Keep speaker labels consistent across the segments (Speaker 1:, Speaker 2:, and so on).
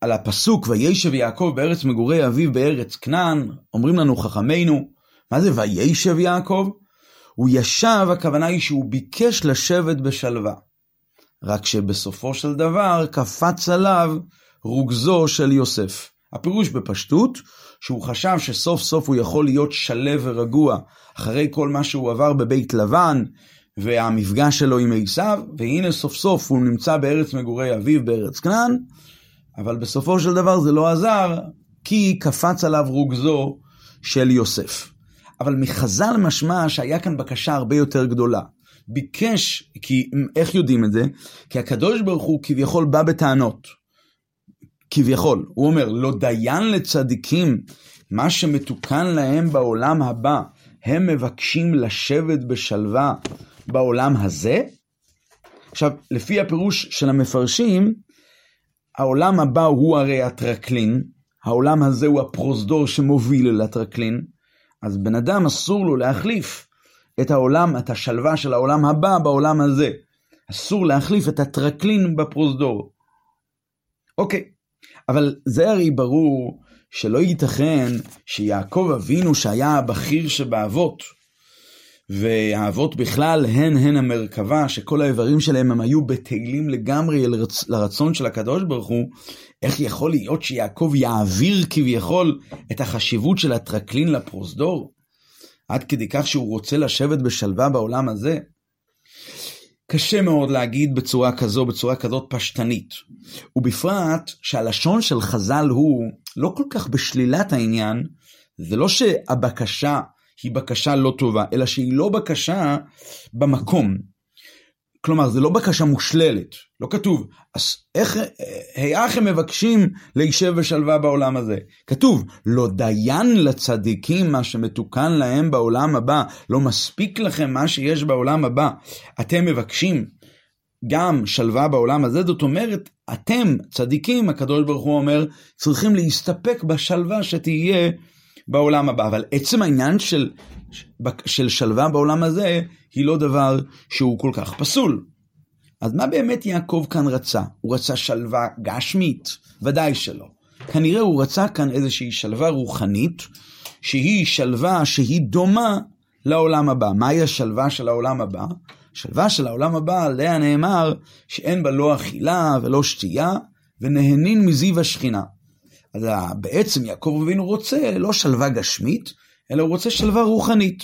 Speaker 1: על הפסוק וישב יעקב בארץ מגורי אביו בארץ כנען, אומרים לנו חכמינו, מה זה וישב יעקב? הוא ישב, הכוונה היא שהוא ביקש לשבת בשלווה. רק שבסופו של דבר קפץ עליו רוגזו של יוסף. הפירוש בפשטות, שהוא חשב שסוף סוף הוא יכול להיות שלו ורגוע אחרי כל מה שהוא עבר בבית לבן והמפגש שלו עם עשיו, והנה סוף סוף הוא נמצא בארץ מגורי אביו בארץ כנען, אבל בסופו של דבר זה לא עזר, כי קפץ עליו רוגזו של יוסף. אבל מחז"ל משמע שהיה כאן בקשה הרבה יותר גדולה. ביקש, כי איך יודעים את זה? כי הקדוש ברוך הוא כביכול בא בטענות. כביכול. הוא אומר, לא דיין לצדיקים, מה שמתוקן להם בעולם הבא, הם מבקשים לשבת בשלווה בעולם הזה? עכשיו, לפי הפירוש של המפרשים, העולם הבא הוא הרי הטרקלין, העולם הזה הוא הפרוזדור שמוביל אל הטרקלין, אז בן אדם אסור לו להחליף את העולם, את השלווה של העולם הבא בעולם הזה. אסור להחליף את הטרקלין בפרוזדור. אוקיי, אבל זה הרי ברור שלא ייתכן שיעקב אבינו שהיה הבכיר שבאבות, והאבות בכלל הן הן המרכבה, שכל האיברים שלהם הם היו בטלים לגמרי לרצון של הקדוש ברוך הוא, איך יכול להיות שיעקב יעביר כביכול את החשיבות של הטרקלין לפרוזדור? עד כדי כך שהוא רוצה לשבת בשלווה בעולם הזה? קשה מאוד להגיד בצורה כזו, בצורה כזאת פשטנית. ובפרט שהלשון של חז"ל הוא לא כל כך בשלילת העניין, זה לא שהבקשה היא בקשה לא טובה, אלא שהיא לא בקשה במקום. כלומר, זה לא בקשה מושללת, לא כתוב, אז איך, היאך הם מבקשים להישב בשלווה בעולם הזה? כתוב, לא דיין לצדיקים מה שמתוקן להם בעולם הבא, לא מספיק לכם מה שיש בעולם הבא. אתם מבקשים גם שלווה בעולם הזה, זאת אומרת, אתם, צדיקים, הקדוש ברוך הוא אומר, צריכים להסתפק בשלווה שתהיה בעולם הבא. אבל עצם העניין של, של שלווה בעולם הזה, היא לא דבר שהוא כל כך פסול. אז מה באמת יעקב כאן רצה? הוא רצה שלווה גשמית? ודאי שלא. כנראה הוא רצה כאן איזושהי שלווה רוחנית, שהיא שלווה שהיא דומה לעולם הבא. מהי השלווה של העולם הבא? שלווה של העולם הבא, עליה נאמר שאין בה לא אכילה ולא שתייה, ונהנין מזיו השכינה. אז בעצם יעקב אבינו רוצה לא שלווה גשמית, אלא הוא רוצה שלווה רוחנית.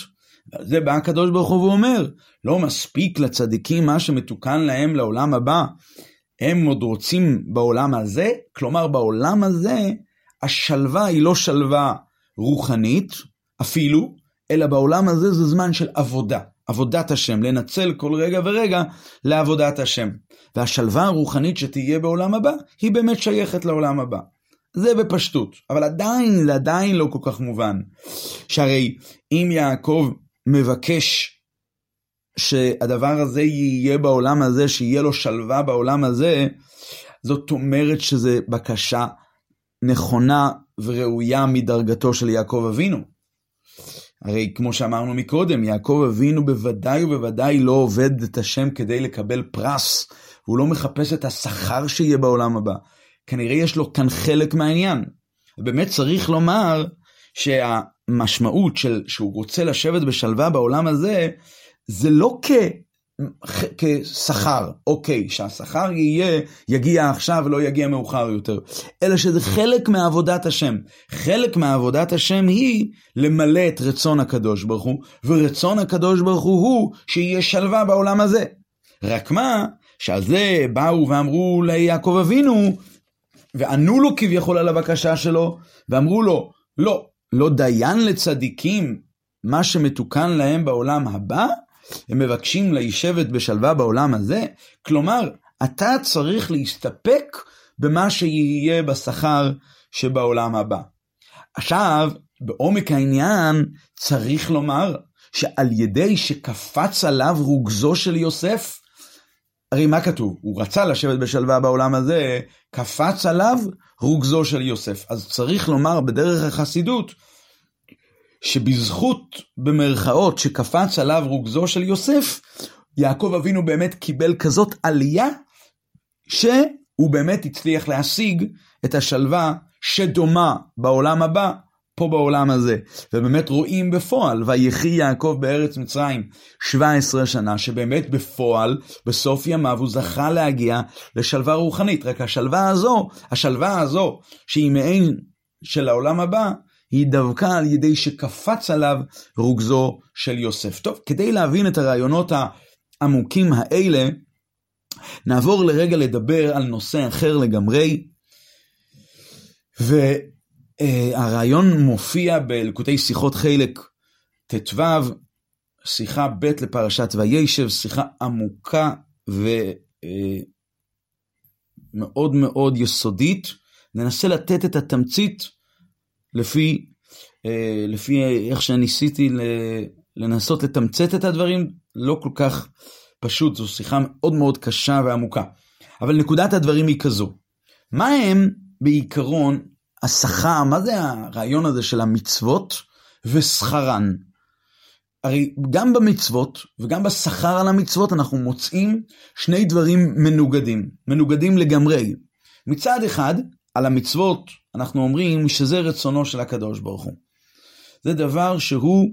Speaker 1: ועל זה בא הקדוש ברוך הוא ואומר, לא מספיק לצדיקים מה שמתוקן להם לעולם הבא, הם עוד רוצים בעולם הזה, כלומר בעולם הזה השלווה היא לא שלווה רוחנית אפילו, אלא בעולם הזה זה זמן של עבודה, עבודת השם, לנצל כל רגע ורגע לעבודת השם. והשלווה הרוחנית שתהיה בעולם הבא, היא באמת שייכת לעולם הבא. זה בפשטות, אבל עדיין, זה עדיין לא כל כך מובן. שהרי אם יעקב מבקש שהדבר הזה יהיה בעולם הזה, שיהיה לו שלווה בעולם הזה, זאת אומרת שזו בקשה נכונה וראויה מדרגתו של יעקב אבינו. הרי כמו שאמרנו מקודם, יעקב אבינו בוודאי ובוודאי לא עובד את השם כדי לקבל פרס, הוא לא מחפש את השכר שיהיה בעולם הבא. כנראה יש לו כאן חלק מהעניין. באמת צריך לומר שהמשמעות של שהוא רוצה לשבת בשלווה בעולם הזה, זה לא כ... כשכר, אוקיי, שהשכר יהיה, יגיע עכשיו ולא יגיע מאוחר יותר, אלא שזה חלק מעבודת השם. חלק מעבודת השם היא למלא את רצון הקדוש ברוך הוא, ורצון הקדוש ברוך הוא הוא שיהיה שלווה בעולם הזה. רק מה, שעל זה באו ואמרו ליעקב אבינו, וענו לו כביכול על הבקשה שלו, ואמרו לו, לא, לא דיין לצדיקים מה שמתוקן להם בעולם הבא, הם מבקשים להישבת בשלווה בעולם הזה, כלומר, אתה צריך להסתפק במה שיהיה בשכר שבעולם הבא. עכשיו, בעומק העניין, צריך לומר שעל ידי שקפץ עליו רוגזו של יוסף, הרי מה כתוב? הוא רצה לשבת בשלווה בעולם הזה, קפץ עליו רוגזו של יוסף. אז צריך לומר בדרך החסידות, שבזכות, במרכאות, שקפץ עליו רוגזו של יוסף, יעקב אבינו באמת קיבל כזאת עלייה, הוא באמת הצליח להשיג את השלווה שדומה בעולם הבא, פה בעולם הזה. ובאמת רואים בפועל, ויחי יעקב בארץ מצרים 17 שנה, שבאמת בפועל, בסוף ימיו הוא זכה להגיע לשלווה רוחנית. רק השלווה הזו, השלווה הזו, שהיא מעין של העולם הבא, היא דווקא על ידי שקפץ עליו רוגזו של יוסף. טוב, כדי להבין את הרעיונות העמוקים האלה, נעבור לרגע לדבר על נושא אחר לגמרי, והרעיון מופיע בלקוטי שיחות חלק ט"ו, שיחה ב' לפרשת וישב, שיחה עמוקה ומאוד מאוד יסודית. ננסה לתת את התמצית לפי, לפי איך שניסיתי לנסות לתמצת את הדברים, לא כל כך פשוט, זו שיחה מאוד מאוד קשה ועמוקה. אבל נקודת הדברים היא כזו, מה הם בעיקרון השכר, מה זה הרעיון הזה של המצוות ושכרן? הרי גם במצוות וגם בשכר על המצוות אנחנו מוצאים שני דברים מנוגדים, מנוגדים לגמרי. מצד אחד, על המצוות אנחנו אומרים שזה רצונו של הקדוש ברוך הוא. זה דבר שהוא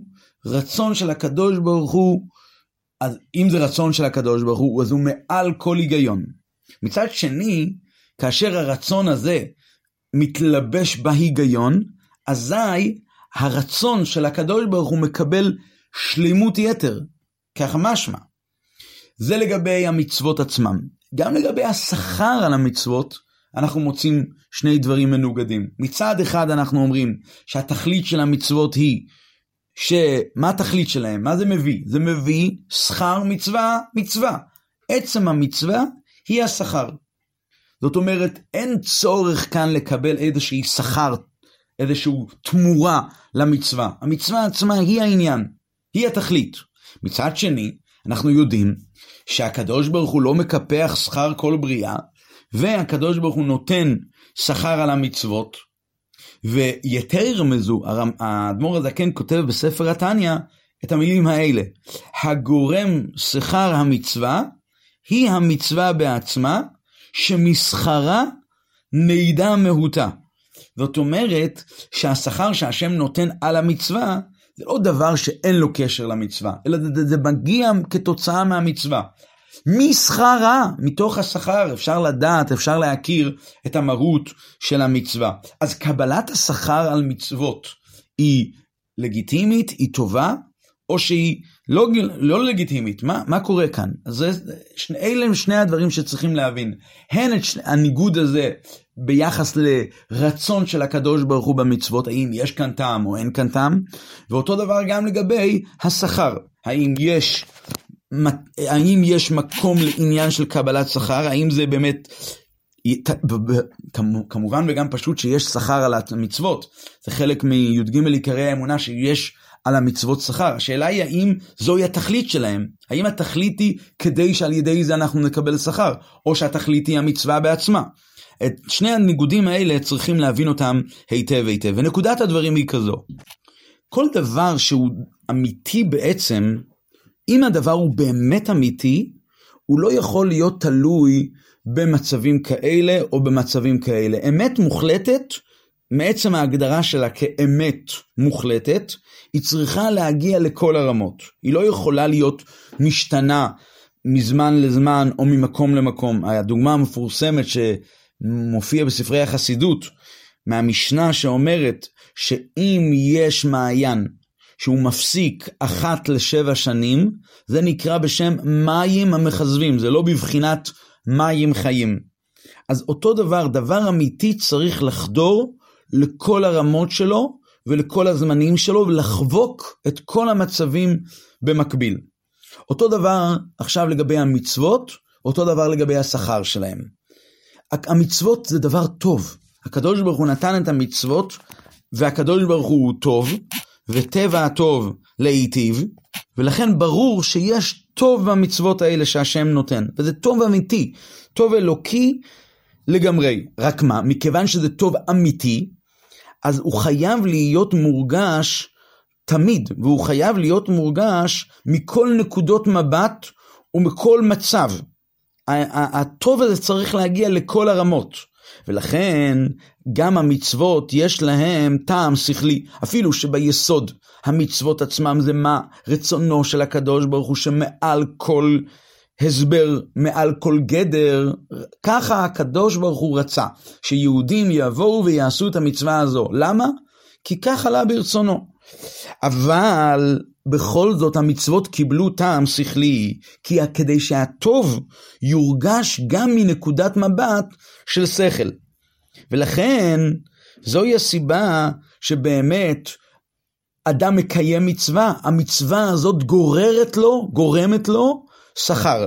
Speaker 1: רצון של הקדוש ברוך הוא אז אם זה רצון של הקדוש ברוך הוא, אז הוא מעל כל היגיון. מצד שני, כאשר הרצון הזה מתלבש בהיגיון, אזי הרצון של הקדוש ברוך הוא מקבל שלימות יתר, ככה משמע. זה לגבי המצוות עצמם. גם לגבי השכר על המצוות, אנחנו מוצאים שני דברים מנוגדים. מצד אחד אנחנו אומרים שהתכלית של המצוות היא שמה התכלית שלהם? מה זה מביא? זה מביא שכר מצווה מצווה. עצם המצווה היא השכר. זאת אומרת, אין צורך כאן לקבל איזושהי שכר, איזושהי תמורה למצווה. המצווה עצמה היא העניין, היא התכלית. מצד שני, אנחנו יודעים שהקדוש ברוך הוא לא מקפח שכר כל בריאה, והקדוש ברוך הוא נותן שכר על המצוות, ויתר מזו, האדמו"ר הזקן כותב בספר התניא את המילים האלה: הגורם שכר המצווה היא המצווה בעצמה, שמסחרה מידע מהותה. זאת אומרת שהשכר שהשם נותן על המצווה זה לא דבר שאין לו קשר למצווה, אלא זה, זה מגיע כתוצאה מהמצווה. משכרה, מתוך השכר, אפשר לדעת, אפשר להכיר את המהות של המצווה. אז קבלת השכר על מצוות היא לגיטימית, היא טובה, או שהיא לא, לא לגיטימית. מה, מה קורה כאן? זה, שני, אלה הם שני הדברים שצריכים להבין. הן את שני, הניגוד הזה ביחס לרצון של הקדוש ברוך הוא במצוות, האם יש כאן טעם או אין כאן טעם, ואותו דבר גם לגבי השכר. האם יש האם יש מקום לעניין של קבלת שכר? האם זה באמת, כמובן וגם פשוט שיש שכר על המצוות, זה חלק מי"ג עיקרי האמונה שיש על המצוות שכר. השאלה היא האם זוהי התכלית שלהם? האם התכלית היא כדי שעל ידי זה אנחנו נקבל שכר, או שהתכלית היא המצווה בעצמה? את שני הניגודים האלה צריכים להבין אותם היטב היטב. ונקודת הדברים היא כזו. כל דבר שהוא אמיתי בעצם, אם הדבר הוא באמת אמיתי, הוא לא יכול להיות תלוי במצבים כאלה או במצבים כאלה. אמת מוחלטת, מעצם ההגדרה שלה כאמת מוחלטת, היא צריכה להגיע לכל הרמות. היא לא יכולה להיות משתנה מזמן לזמן או ממקום למקום. הדוגמה המפורסמת שמופיעה בספרי החסידות, מהמשנה שאומרת שאם יש מעיין שהוא מפסיק אחת לשבע שנים, זה נקרא בשם מים המכזבים, זה לא בבחינת מים חיים. אז אותו דבר, דבר אמיתי צריך לחדור לכל הרמות שלו ולכל הזמנים שלו ולחבוק את כל המצבים במקביל. אותו דבר עכשיו לגבי המצוות, אותו דבר לגבי השכר שלהם. המצוות זה דבר טוב. הקדוש ברוך הוא נתן את המצוות, והקדוש ברוך הוא טוב, וטבע הטוב להיטיב, ולכן ברור שיש טוב במצוות האלה שהשם נותן, וזה טוב אמיתי, טוב אלוקי לגמרי. רק מה, מכיוון שזה טוב אמיתי, אז הוא חייב להיות מורגש תמיד, והוא חייב להיות מורגש מכל נקודות מבט ומכל מצב. הטוב הזה צריך להגיע לכל הרמות. ולכן גם המצוות יש להם טעם שכלי, אפילו שביסוד המצוות עצמם זה מה רצונו של הקדוש ברוך הוא שמעל כל הסבר, מעל כל גדר, ככה הקדוש ברוך הוא רצה, שיהודים יבואו ויעשו את המצווה הזו. למה? כי כך עלה ברצונו. אבל בכל זאת המצוות קיבלו טעם שכלי, כי כדי שהטוב יורגש גם מנקודת מבט של שכל. ולכן זוהי הסיבה שבאמת אדם מקיים מצווה, המצווה הזאת גוררת לו, גורמת לו שכר.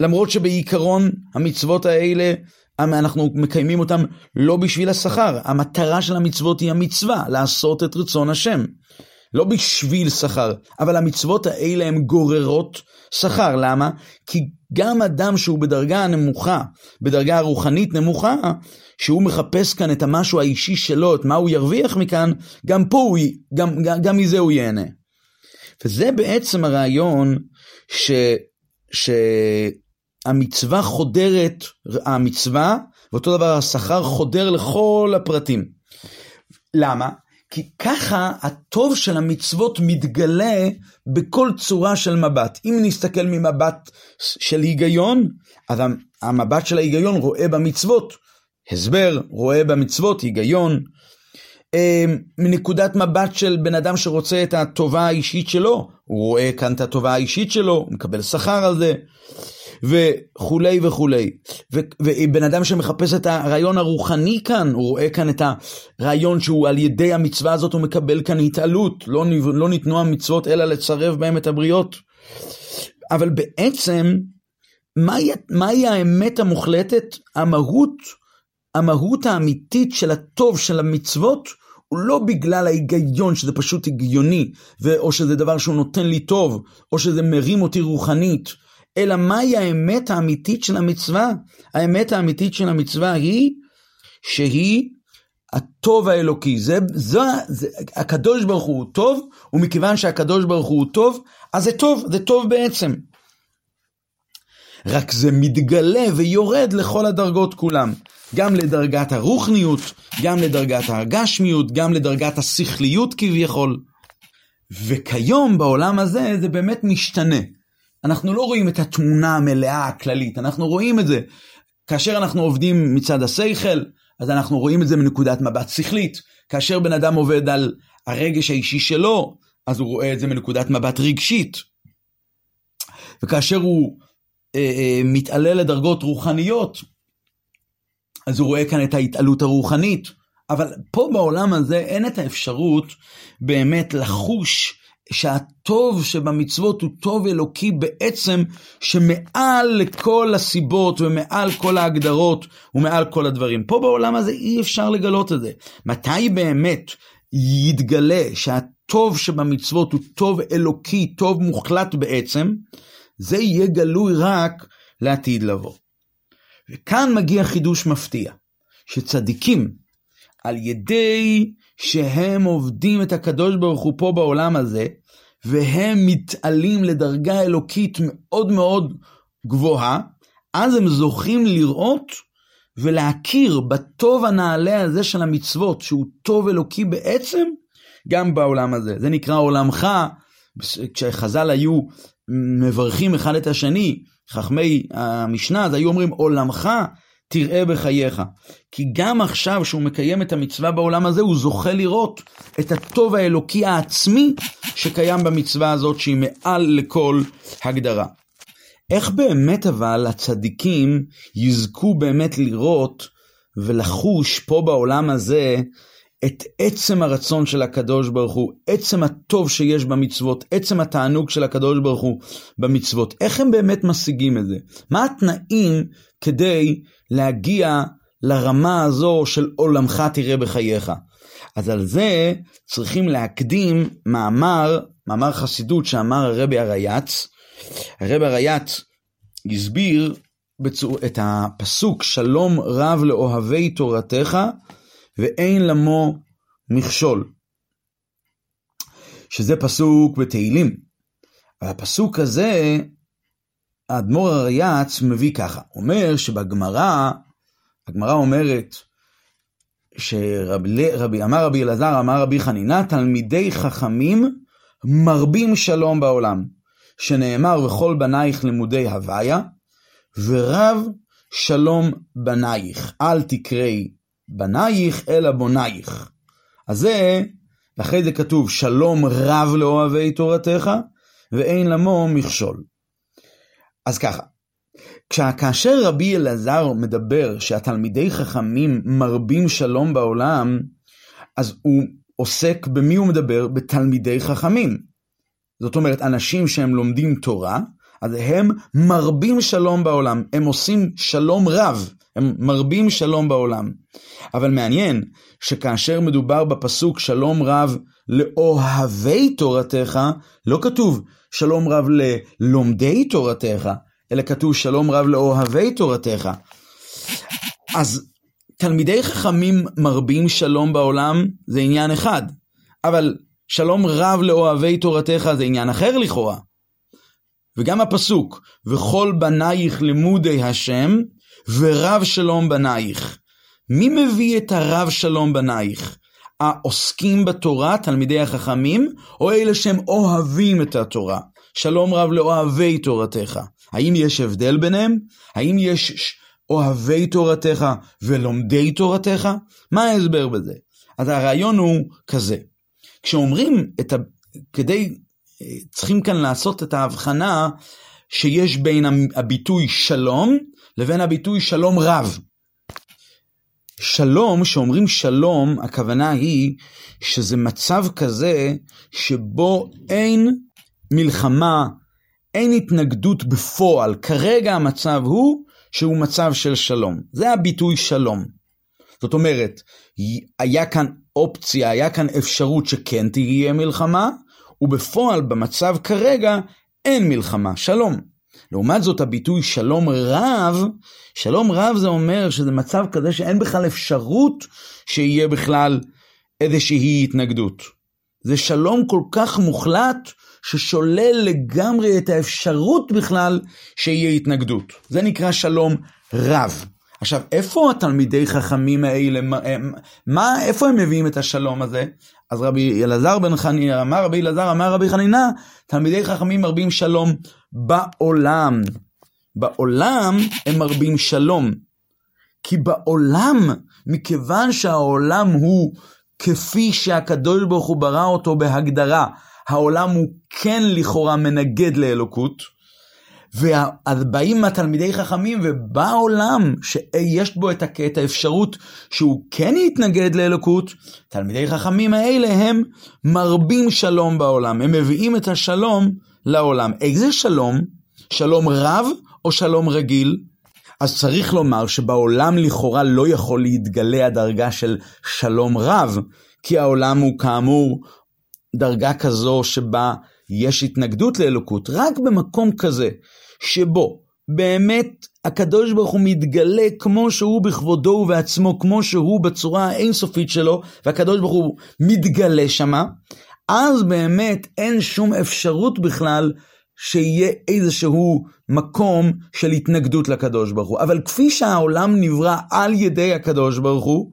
Speaker 1: למרות שבעיקרון המצוות האלה, אנחנו מקיימים אותם לא בשביל השכר, המטרה של המצוות היא המצווה, לעשות את רצון השם. לא בשביל שכר, אבל המצוות האלה הן גוררות שכר. למה? כי גם אדם שהוא בדרגה נמוכה, בדרגה רוחנית נמוכה, שהוא מחפש כאן את המשהו האישי שלו, את מה הוא ירוויח מכאן, גם פה הוא, גם, גם, גם מזה הוא ייהנה. וזה בעצם הרעיון ש, שהמצווה חודרת, המצווה, ואותו דבר השכר חודר לכל הפרטים. למה? כי ככה הטוב של המצוות מתגלה בכל צורה של מבט. אם נסתכל ממבט של היגיון, אז המבט של ההיגיון רואה במצוות הסבר, רואה במצוות היגיון. אמ, מנקודת מבט של בן אדם שרוצה את הטובה האישית שלו, הוא רואה כאן את הטובה האישית שלו, הוא מקבל שכר על זה. וכולי וכולי. ובן אדם שמחפש את הרעיון הרוחני כאן, הוא רואה כאן את הרעיון שהוא על ידי המצווה הזאת הוא מקבל כאן התעלות, לא, לא ניתנו המצוות אלא לצרף בהם את הבריות. אבל בעצם, מהי, מהי האמת המוחלטת? המהות, המהות האמיתית של הטוב של המצוות, הוא לא בגלל ההיגיון שזה פשוט הגיוני, או שזה דבר שהוא נותן לי טוב, או שזה מרים אותי רוחנית, אלא מהי האמת האמיתית של המצווה? האמת האמיתית של המצווה היא שהיא הטוב האלוקי. זה, זה, זה, הקדוש ברוך הוא טוב, ומכיוון שהקדוש ברוך הוא טוב, אז זה טוב, זה טוב בעצם. רק זה מתגלה ויורד לכל הדרגות כולם. גם לדרגת הרוחניות, גם לדרגת הגשמיות, גם לדרגת השכליות כביכול. וכיום בעולם הזה זה באמת משתנה. אנחנו לא רואים את התמונה המלאה הכללית, אנחנו רואים את זה. כאשר אנחנו עובדים מצד השכל, אז אנחנו רואים את זה מנקודת מבט שכלית. כאשר בן אדם עובד על הרגש האישי שלו, אז הוא רואה את זה מנקודת מבט רגשית. וכאשר הוא אה, אה, מתעלה לדרגות רוחניות, אז הוא רואה כאן את ההתעלות הרוחנית. אבל פה בעולם הזה אין את האפשרות באמת לחוש שהטוב שבמצוות הוא טוב אלוקי בעצם שמעל לכל הסיבות ומעל כל ההגדרות ומעל כל הדברים. פה בעולם הזה אי אפשר לגלות את זה. מתי באמת יתגלה שהטוב שבמצוות הוא טוב אלוקי, טוב מוחלט בעצם, זה יהיה גלוי רק לעתיד לבוא. וכאן מגיע חידוש מפתיע, שצדיקים על ידי שהם עובדים את הקדוש ברוך הוא פה בעולם הזה, והם מתעלים לדרגה אלוקית מאוד מאוד גבוהה, אז הם זוכים לראות ולהכיר בטוב הנעלה הזה של המצוות, שהוא טוב אלוקי בעצם, גם בעולם הזה. זה נקרא עולמך, כשחז"ל היו מברכים אחד את השני, חכמי המשנה, אז היו אומרים עולמך תראה בחייך. כי גם עכשיו שהוא מקיים את המצווה בעולם הזה, הוא זוכה לראות את הטוב האלוקי העצמי שקיים במצווה הזאת, שהיא מעל לכל הגדרה. איך באמת אבל הצדיקים יזכו באמת לראות ולחוש פה בעולם הזה את עצם הרצון של הקדוש ברוך הוא, עצם הטוב שיש במצוות, עצם התענוג של הקדוש ברוך הוא במצוות. איך הם באמת משיגים את זה? מה התנאים כדי להגיע לרמה הזו של עולמך תראה בחייך? אז על זה צריכים להקדים מאמר, מאמר חסידות שאמר הרבי הרייץ. הרבי הרייץ הסביר בצור, את הפסוק שלום רב לאוהבי תורתך ואין למו מכשול. שזה פסוק בתהילים. הפסוק הזה, האדמו"ר הרייץ מביא ככה, אומר שבגמרא, הגמרא אומרת, שאמר רבי אלעזר, אמר רבי חנינה, תלמידי חכמים מרבים שלום בעולם, שנאמר וכל בנייך לימודי הוויה, ורב שלום בנייך, אל תקראי בנייך אלא בונייך. אז זה, אחרי זה כתוב שלום רב לאוהבי תורתך, ואין למו מכשול. אז ככה, כאשר רבי אלעזר מדבר שהתלמידי חכמים מרבים שלום בעולם, אז הוא עוסק במי הוא מדבר? בתלמידי חכמים. זאת אומרת, אנשים שהם לומדים תורה, אז הם מרבים שלום בעולם, הם עושים שלום רב, הם מרבים שלום בעולם. אבל מעניין שכאשר מדובר בפסוק שלום רב לאוהבי תורתך, לא כתוב שלום רב ללומדי תורתך, אלא כתוב שלום רב לאוהבי תורתך. אז תלמידי חכמים מרבים שלום בעולם זה עניין אחד, אבל שלום רב לאוהבי תורתך זה עניין אחר לכאורה. וגם הפסוק, וכל בנייך לימודי השם, ורב שלום בנייך. מי מביא את הרב שלום בנייך? העוסקים בתורה, תלמידי החכמים, או אלה שהם אוהבים את התורה? שלום רב לאוהבי תורתך. האם יש הבדל ביניהם? האם יש אוהבי תורתך ולומדי תורתך? מה ההסבר בזה? אז הרעיון הוא כזה, כשאומרים את ה... כדי, צריכים כאן לעשות את ההבחנה שיש בין הביטוי שלום לבין הביטוי שלום רב. שלום, שאומרים שלום, הכוונה היא שזה מצב כזה שבו אין מלחמה, אין התנגדות בפועל. כרגע המצב הוא שהוא מצב של שלום. זה הביטוי שלום. זאת אומרת, היה כאן אופציה, היה כאן אפשרות שכן תהיה מלחמה, ובפועל במצב כרגע אין מלחמה, שלום. לעומת זאת הביטוי שלום רב, שלום רב זה אומר שזה מצב כזה שאין בכלל אפשרות שיהיה בכלל איזושהי התנגדות. זה שלום כל כך מוחלט ששולל לגמרי את האפשרות בכלל שיהיה התנגדות. זה נקרא שלום רב. עכשיו, איפה התלמידי חכמים האלה, מה, איפה הם מביאים את השלום הזה? אז רבי אלעזר בן חנינא, אמר רבי אלעזר, אמר רבי חנינא, תלמידי חכמים מרבים שלום בעולם. בעולם הם מרבים שלום. כי בעולם, מכיוון שהעולם הוא כפי שהקדוש ברוך הוא ברא אותו בהגדרה, העולם הוא כן לכאורה מנגד לאלוקות, ואז באים התלמידי חכמים, ובעולם שיש בו את, את האפשרות שהוא כן יתנגד לאלוקות, תלמידי חכמים האלה הם מרבים שלום בעולם, הם מביאים את השלום לעולם. איזה שלום? שלום רב או שלום רגיל? אז צריך לומר שבעולם לכאורה לא יכול להתגלה הדרגה של שלום רב, כי העולם הוא כאמור דרגה כזו שבה יש התנגדות לאלוקות, רק במקום כזה, שבו באמת הקדוש ברוך הוא מתגלה כמו שהוא בכבודו ובעצמו, כמו שהוא בצורה האינסופית שלו, והקדוש ברוך הוא מתגלה שמה, אז באמת אין שום אפשרות בכלל שיהיה איזשהו מקום של התנגדות לקדוש ברוך הוא. אבל כפי שהעולם נברא על ידי הקדוש ברוך הוא,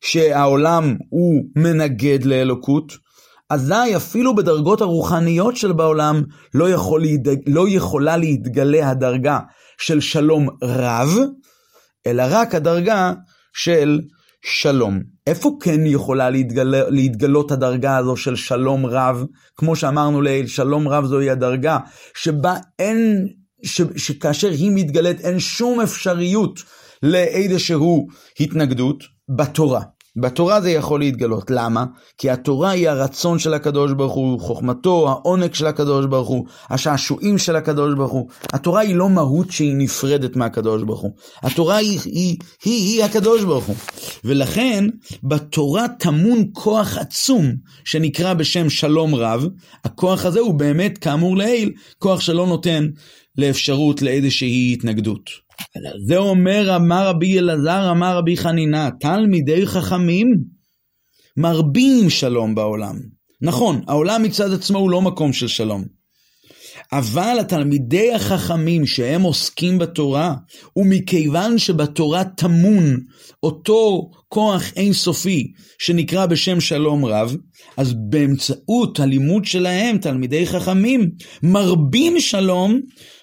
Speaker 1: שהעולם הוא מנגד לאלוקות, אזי אפילו בדרגות הרוחניות של בעולם לא, יכול להידג... לא יכולה להתגלה הדרגה של שלום רב, אלא רק הדרגה של שלום. איפה כן יכולה להתגל... להתגלות הדרגה הזו של שלום רב? כמו שאמרנו לעיל, שלום רב זוהי הדרגה שבה אין, ש... שכאשר היא מתגלית אין שום אפשריות לאיזשהו התנגדות בתורה. בתורה זה יכול להתגלות. למה? כי התורה היא הרצון של הקדוש ברוך הוא, חוכמתו, העונג של הקדוש ברוך הוא, השעשועים של הקדוש ברוך הוא. התורה היא לא מהות שהיא נפרדת מהקדוש ברוך הוא. התורה היא, היא, היא, היא הקדוש ברוך הוא. ולכן בתורה טמון כוח עצום שנקרא בשם שלום רב. הכוח הזה הוא באמת, כאמור לעיל, כוח שלא נותן לאפשרות לאיזושהי התנגדות. זה אומר, אמר רבי אלעזר, אמר רבי חנינה, תלמידי חכמים מרבים שלום בעולם. נכון, העולם מצד עצמו הוא לא מקום של שלום. אבל התלמידי החכמים שהם עוסקים בתורה, ומכיוון שבתורה טמון אותו כוח אינסופי שנקרא בשם שלום רב, אז באמצעות הלימוד שלהם, תלמידי חכמים, מרבים שלום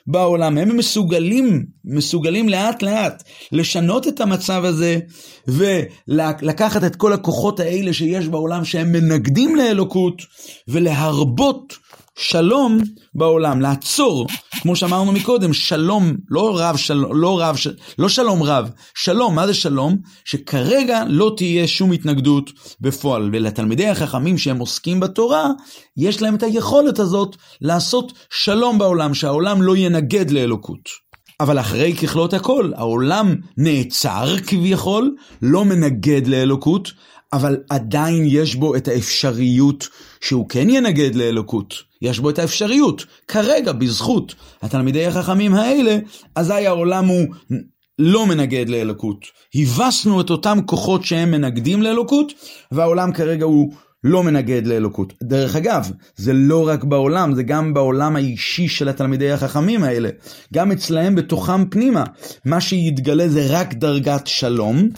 Speaker 1: בעולם. הם מסוגלים, מסוגלים לאט לאט לשנות את המצב הזה ולקחת את כל הכוחות האלה שיש בעולם שהם מנגדים לאלוקות ולהרבות שלום בעולם, לעצור, כמו שאמרנו מקודם, שלום, לא רב, של, לא רב, של, לא שלום רב, שלום, מה זה שלום? שכרגע לא תהיה שום התנגדות בפועל, ולתלמידי החכמים שהם עוסקים בתורה, יש להם את היכולת הזאת לעשות שלום בעולם, שהעולם לא ינגד לאלוקות. אבל אחרי ככלות הכל, העולם נעצר כביכול, לא מנגד לאלוקות, אבל עדיין יש בו את האפשריות שהוא כן ינגד לאלוקות. יש בו את האפשריות. כרגע, בזכות התלמידי החכמים האלה, אזי העולם הוא לא מנגד לאלוקות. הבסנו את אותם כוחות שהם מנגדים לאלוקות, והעולם כרגע הוא לא מנגד לאלוקות. דרך אגב, זה לא רק בעולם, זה גם בעולם האישי של התלמידי החכמים האלה. גם אצלהם בתוכם פנימה, מה שיתגלה זה רק דרגת שלום,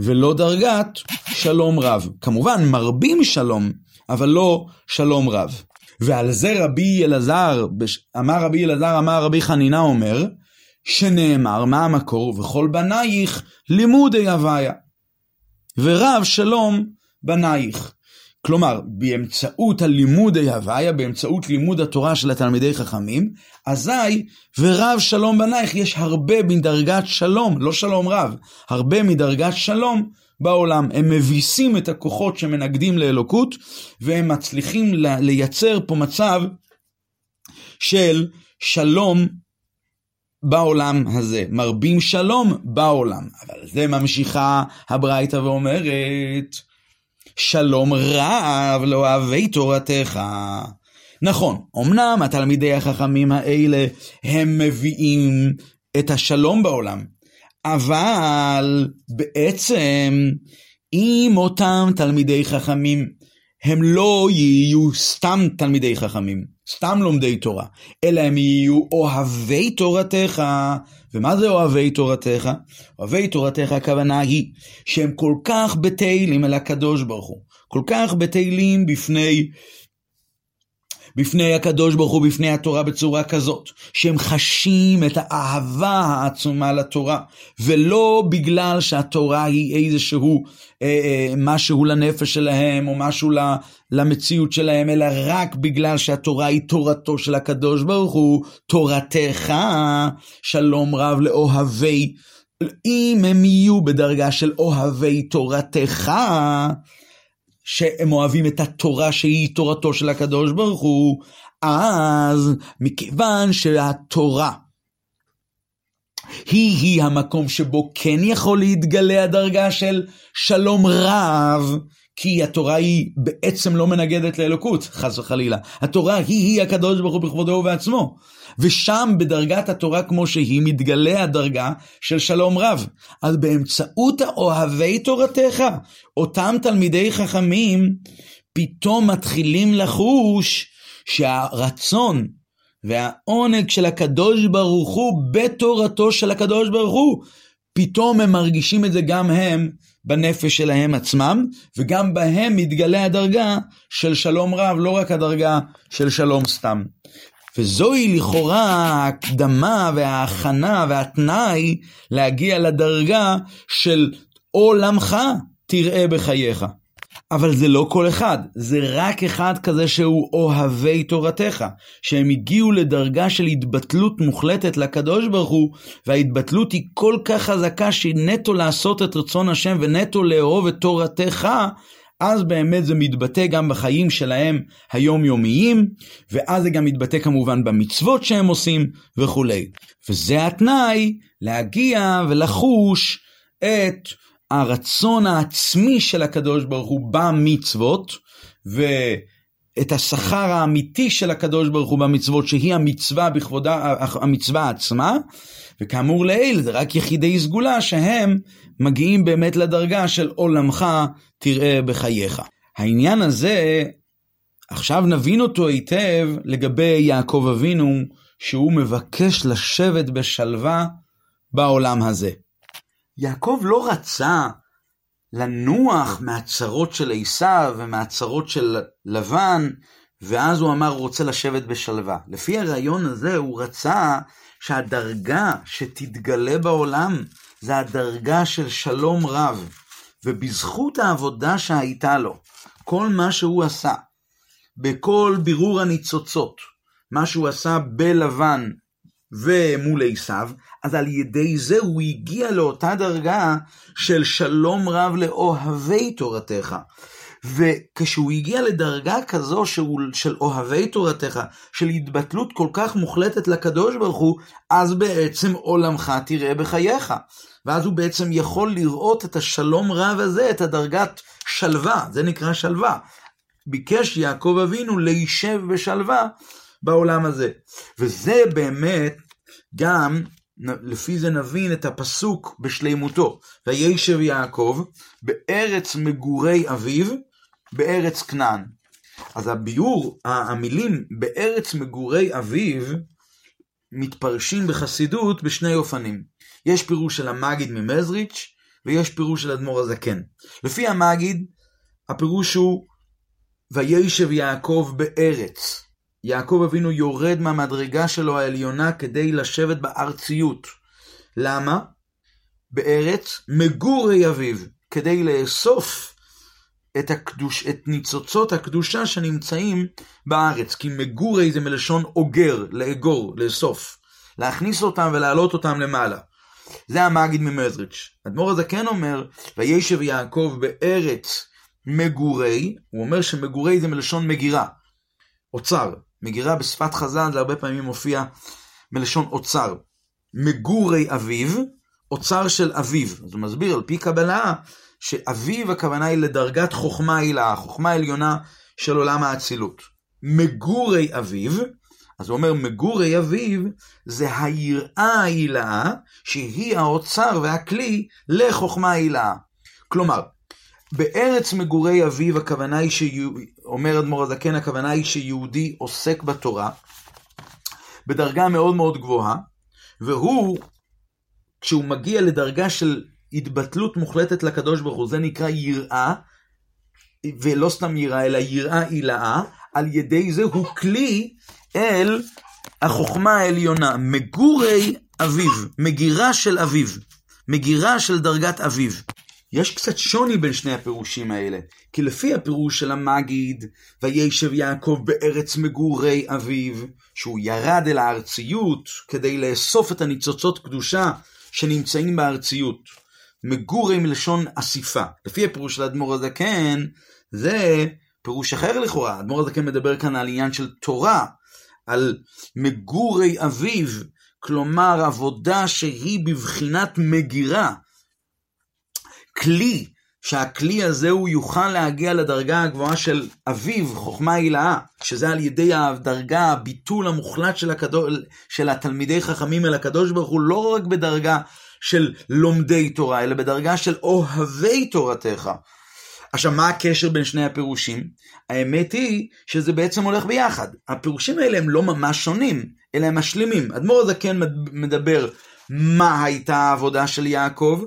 Speaker 1: ולא דרגת שלום רב. כמובן, מרבים שלום, אבל לא שלום רב. ועל זה רבי אלעזר, אמר רבי אלעזר, אמר רבי חנינה אומר, שנאמר, מה המקור? וכל בנייך לימודי הוויה. ורב שלום בנייך. כלומר, באמצעות הלימודי הוויה, באמצעות לימוד התורה של התלמידי חכמים, אזי ורב שלום בנייך, יש הרבה מדרגת שלום, לא שלום רב, הרבה מדרגת שלום בעולם. הם מביסים את הכוחות שמנגדים לאלוקות, והם מצליחים לייצר פה מצב של שלום בעולם הזה. מרבים שלום בעולם. אבל זה ממשיכה הברייתא ואומרת, שלום רב לאוהבי תורתך. נכון, אמנם התלמידי החכמים האלה הם מביאים את השלום בעולם, אבל בעצם אם אותם תלמידי חכמים הם לא יהיו סתם תלמידי חכמים, סתם לומדי תורה, אלא הם יהיו אוהבי תורתך. ומה זה אוהבי תורתך? אוהבי תורתך הכוונה היא שהם כל כך בתהילים אל הקדוש ברוך הוא, כל כך בתהילים בפני בפני הקדוש ברוך הוא, בפני התורה בצורה כזאת, שהם חשים את האהבה העצומה לתורה, ולא בגלל שהתורה היא איזשהו אה, אה, משהו לנפש שלהם, או משהו למציאות שלהם, אלא רק בגלל שהתורה היא תורתו של הקדוש ברוך הוא, תורתך, שלום רב לאוהבי. אם הם יהיו בדרגה של אוהבי תורתך, שהם אוהבים את התורה שהיא תורתו של הקדוש ברוך הוא, אז מכיוון שהתורה היא-היא המקום שבו כן יכול להתגלה הדרגה של שלום רב, כי התורה היא בעצם לא מנגדת לאלוקות, חס וחלילה. התורה היא-היא הקדוש ברוך הוא בכבודו ובעצמו. ושם בדרגת התורה כמו שהיא מתגלה הדרגה של שלום רב. אז באמצעות האוהבי תורתך, אותם תלמידי חכמים פתאום מתחילים לחוש שהרצון והעונג של הקדוש ברוך הוא בתורתו של הקדוש ברוך הוא, פתאום הם מרגישים את זה גם הם בנפש שלהם עצמם, וגם בהם מתגלה הדרגה של שלום רב, לא רק הדרגה של שלום סתם. וזוהי לכאורה ההקדמה וההכנה והתנאי להגיע לדרגה של עולמך תראה בחייך. אבל זה לא כל אחד, זה רק אחד כזה שהוא אוהבי תורתך, שהם הגיעו לדרגה של התבטלות מוחלטת לקדוש ברוך הוא, וההתבטלות היא כל כך חזקה שהיא נטו לעשות את רצון השם ונטו לאהוב את תורתך, אז באמת זה מתבטא גם בחיים שלהם היומיומיים, ואז זה גם מתבטא כמובן במצוות שהם עושים וכולי. וזה התנאי להגיע ולחוש את הרצון העצמי של הקדוש ברוך הוא במצוות, ואת השכר האמיתי של הקדוש ברוך הוא במצוות, שהיא המצווה בכבודה, המצווה עצמה, וכאמור לעיל, זה רק יחידי סגולה שהם מגיעים באמת לדרגה של עולמך תראה בחייך. העניין הזה עכשיו נבין אותו היטב לגבי יעקב אבינו, שהוא מבקש לשבת בשלווה בעולם הזה. יעקב לא רצה לנוח מהצרות של עשיו ומהצרות של לבן, ואז הוא אמר הוא רוצה לשבת בשלווה. לפי הרעיון הזה הוא רצה שהדרגה שתתגלה בעולם זה הדרגה של שלום רב, ובזכות העבודה שהייתה לו, כל מה שהוא עשה, בכל בירור הניצוצות, מה שהוא עשה בלבן ומול עשיו, אז על ידי זה הוא הגיע לאותה דרגה של שלום רב לאוהבי תורתך. וכשהוא הגיע לדרגה כזו שהוא, של אוהבי תורתך, של התבטלות כל כך מוחלטת לקדוש ברוך הוא, אז בעצם עולמך תראה בחייך. ואז הוא בעצם יכול לראות את השלום רב הזה, את הדרגת שלווה, זה נקרא שלווה. ביקש יעקב אבינו להישב בשלווה בעולם הזה. וזה באמת גם, לפי זה נבין את הפסוק בשלימותו. וישב יעקב בארץ מגורי אביו, בארץ כנען. אז הביאור, המילים בארץ מגורי אביו, מתפרשים בחסידות בשני אופנים. יש פירוש של המגיד ממזריץ' ויש פירוש של אדמו"ר הזקן. לפי המגיד, הפירוש הוא וישב יעקב בארץ. יעקב אבינו יורד מהמדרגה שלו העליונה כדי לשבת בארציות. למה? בארץ מגורי אביו, כדי לאסוף את, הקדוש, את ניצוצות הקדושה שנמצאים בארץ. כי מגורי זה מלשון אוגר, לאגור, לאסוף. להכניס אותם ולהעלות אותם למעלה. זה המגיד ממזריץ'. אדמו"ר הזקן אומר, וישב יעקב בארץ מגורי, הוא אומר שמגורי זה מלשון מגירה, אוצר. מגירה בשפת חז"ל זה הרבה פעמים מופיע מלשון אוצר. מגורי אביו, אוצר של אביו. אז הוא מסביר על פי קבלה שאביו הכוונה היא לדרגת חוכמה הילאה, חוכמה עליונה של עולם האצילות. מגורי אביו, אז הוא אומר מגורי אביו זה היראה ההילאה שהיא האוצר והכלי לחוכמה הילאה. כלומר, בארץ מגורי אביו הכוונה היא, שאומר אדמו"ר הזקן, הכוונה היא שיהודי עוסק בתורה בדרגה מאוד מאוד גבוהה, והוא, כשהוא מגיע לדרגה של התבטלות מוחלטת לקדוש ברוך הוא, זה נקרא יראה, ולא סתם יראה, אלא יראה עילאה, על ידי זה הוא כלי אל החוכמה העליונה, מגורי אביו, מגירה של אביו, מגירה של דרגת אביו. יש קצת שוני בין שני הפירושים האלה, כי לפי הפירוש של המגיד, וישב יעקב בארץ מגורי אביו, שהוא ירד אל הארציות כדי לאסוף את הניצוצות קדושה שנמצאים בארציות. מגורי מלשון אסיפה. לפי הפירוש של האדמו"ר הזקן, זה פירוש אחר לכאורה. האדמו"ר הזקן מדבר כאן על עניין של תורה, על מגורי אביו, כלומר עבודה שהיא בבחינת מגירה. כלי, שהכלי הזה הוא יוכל להגיע לדרגה הגבוהה של אביו, חוכמה הילאה, שזה על ידי הדרגה, הביטול המוחלט של, הקדוש, של התלמידי חכמים אל הקדוש ברוך הוא, לא רק בדרגה של לומדי תורה, אלא בדרגה של אוהבי תורתך. עכשיו, מה הקשר בין שני הפירושים? האמת היא שזה בעצם הולך ביחד. הפירושים האלה הם לא ממש שונים, אלא הם משלימים. אדמו"ר הזקן מדבר מה הייתה העבודה של יעקב.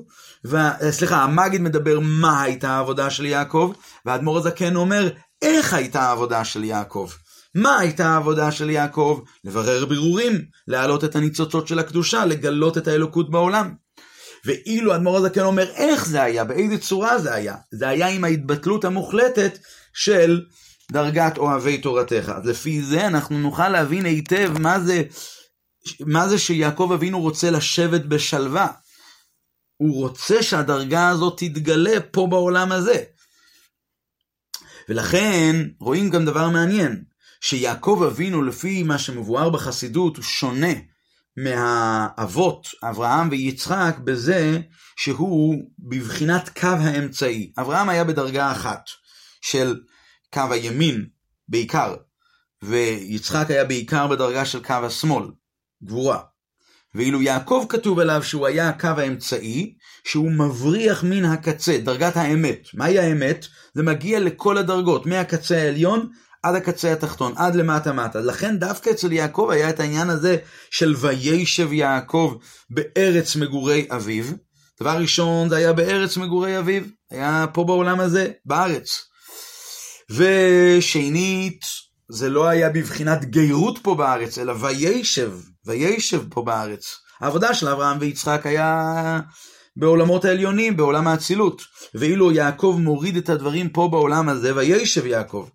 Speaker 1: סליחה, המגיד מדבר מה הייתה העבודה של יעקב, והאדמו"ר הזקן אומר איך הייתה העבודה של יעקב. מה הייתה העבודה של יעקב? לברר בירורים, להעלות את הניצוצות של הקדושה, לגלות את האלוקות בעולם. ואילו אדמו"ר הזקן אומר איך זה היה, באיזה צורה זה היה. זה היה עם ההתבטלות המוחלטת של דרגת אוהבי תורתך. אז לפי זה אנחנו נוכל להבין היטב מה זה, מה זה שיעקב אבינו רוצה לשבת בשלווה. הוא רוצה שהדרגה הזאת תתגלה פה בעולם הזה. ולכן רואים גם דבר מעניין, שיעקב אבינו לפי מה שמבואר בחסידות הוא שונה מהאבות אברהם ויצחק בזה שהוא בבחינת קו האמצעי. אברהם היה בדרגה אחת של קו הימין בעיקר, ויצחק היה בעיקר בדרגה של קו השמאל, גבורה. ואילו יעקב כתוב עליו שהוא היה הקו האמצעי, שהוא מבריח מן הקצה, דרגת האמת. מהי האמת? זה מגיע לכל הדרגות, מהקצה העליון עד הקצה התחתון, עד למטה מטה. לכן דווקא אצל יעקב היה את העניין הזה של וישב יעקב בארץ מגורי אביו. דבר ראשון זה היה בארץ מגורי אביו, היה פה בעולם הזה, בארץ. ושנית, זה לא היה בבחינת גרות פה בארץ, אלא וישב, וישב פה בארץ. העבודה של אברהם ויצחק היה בעולמות העליונים, בעולם האצילות. ואילו יעקב מוריד את הדברים פה בעולם הזה, וישב יעקב.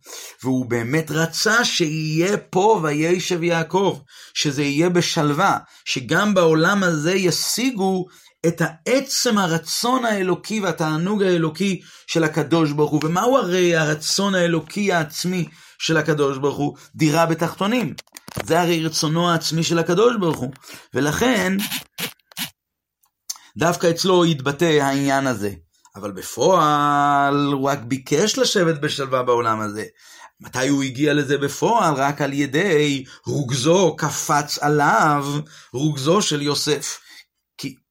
Speaker 1: והוא באמת רצה שיהיה פה וישב יעקב, שזה יהיה בשלווה, שגם בעולם הזה ישיגו את העצם הרצון האלוקי והתענוג האלוקי של הקדוש ברוך הוא. ומהו הרי הרצון האלוקי העצמי של הקדוש ברוך הוא? דירה בתחתונים. זה הרי רצונו העצמי של הקדוש ברוך הוא. ולכן, דווקא אצלו יתבטא העניין הזה. אבל בפועל הוא רק ביקש לשבת בשלווה בעולם הזה. מתי הוא הגיע לזה בפועל? רק על ידי רוגזו קפץ עליו, רוגזו של יוסף.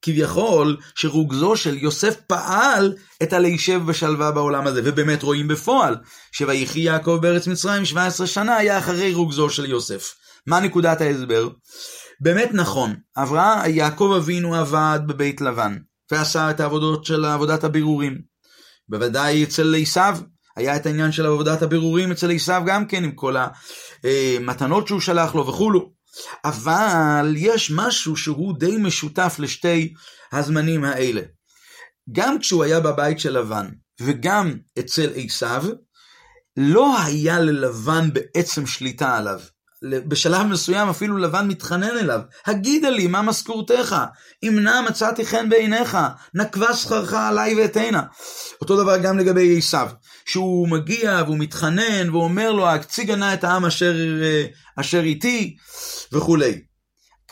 Speaker 1: כביכול שרוגזו של יוסף פעל את הלהישב בשלווה בעולם הזה, ובאמת רואים בפועל שויחי יעקב בארץ מצרים 17 שנה היה אחרי רוגזו של יוסף. מה נקודת ההסבר? באמת נכון, אברהם, יעקב אבינו עבד בבית לבן, ועשה את העבודות של עבודת הבירורים. בוודאי אצל עשיו, היה את העניין של עבודת הבירורים אצל עשיו גם כן, עם כל המתנות שהוא שלח לו וכולו. אבל יש משהו שהוא די משותף לשתי הזמנים האלה. גם כשהוא היה בבית של לבן וגם אצל עשיו, לא היה ללבן בעצם שליטה עליו. בשלב מסוים אפילו לבן מתחנן אליו, הגידה לי מה משכורתך, אם נא מצאתי חן בעיניך, נקבה שכרך עליי ואתנה. אותו דבר גם לגבי עשיו, שהוא מגיע והוא מתחנן ואומר לו, הציגה נא את העם אשר, אה, אשר איתי וכולי.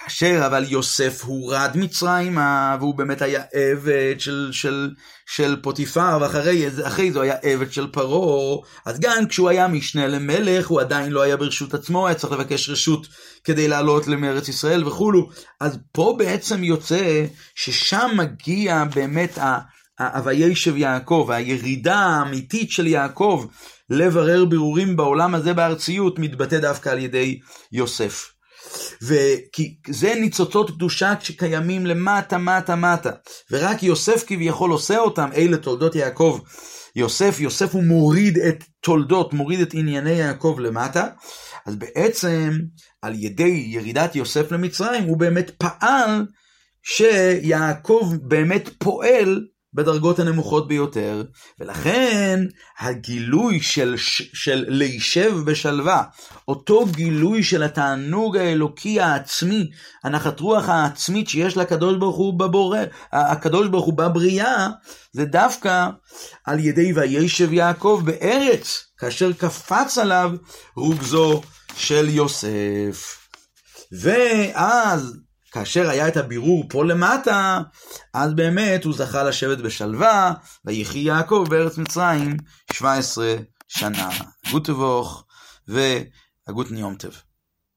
Speaker 1: כאשר אבל יוסף הורד מצרימה, והוא באמת היה עבד של, של, של פוטיפר, ואחרי זה היה עבד של פרעה, אז גם כשהוא היה משנה למלך, הוא עדיין לא היה ברשות עצמו, היה צריך לבקש רשות כדי לעלות למארץ ישראל וכולו. אז פה בעצם יוצא ששם מגיע באמת ה"וישב יעקב", הירידה האמיתית של יעקב לברר בירורים בעולם הזה בארציות, מתבטא דווקא על ידי יוסף. וכי זה ניצוצות קדושה שקיימים למטה, מטה, מטה. ורק יוסף כביכול עושה אותם, אלה תולדות יעקב. יוסף, יוסף הוא מוריד את תולדות, מוריד את ענייני יעקב למטה. אז בעצם, על ידי ירידת יוסף למצרים, הוא באמת פעל שיעקב באמת פועל בדרגות הנמוכות ביותר, ולכן הגילוי של, של להישב בשלווה, אותו גילוי של התענוג האלוקי העצמי, הנחת רוח העצמית שיש לקדוש ברוך הוא בבורא, הקדוש ברוך הוא בבריאה, זה דווקא על ידי וישב יעקב בארץ, כאשר קפץ עליו רוגזו של יוסף. ואז כאשר היה את הבירור פה למטה, אז באמת הוא זכה לשבת בשלווה, ויחי יעקב בארץ מצרים 17 שנה. גוטבוך והגות ניום טב.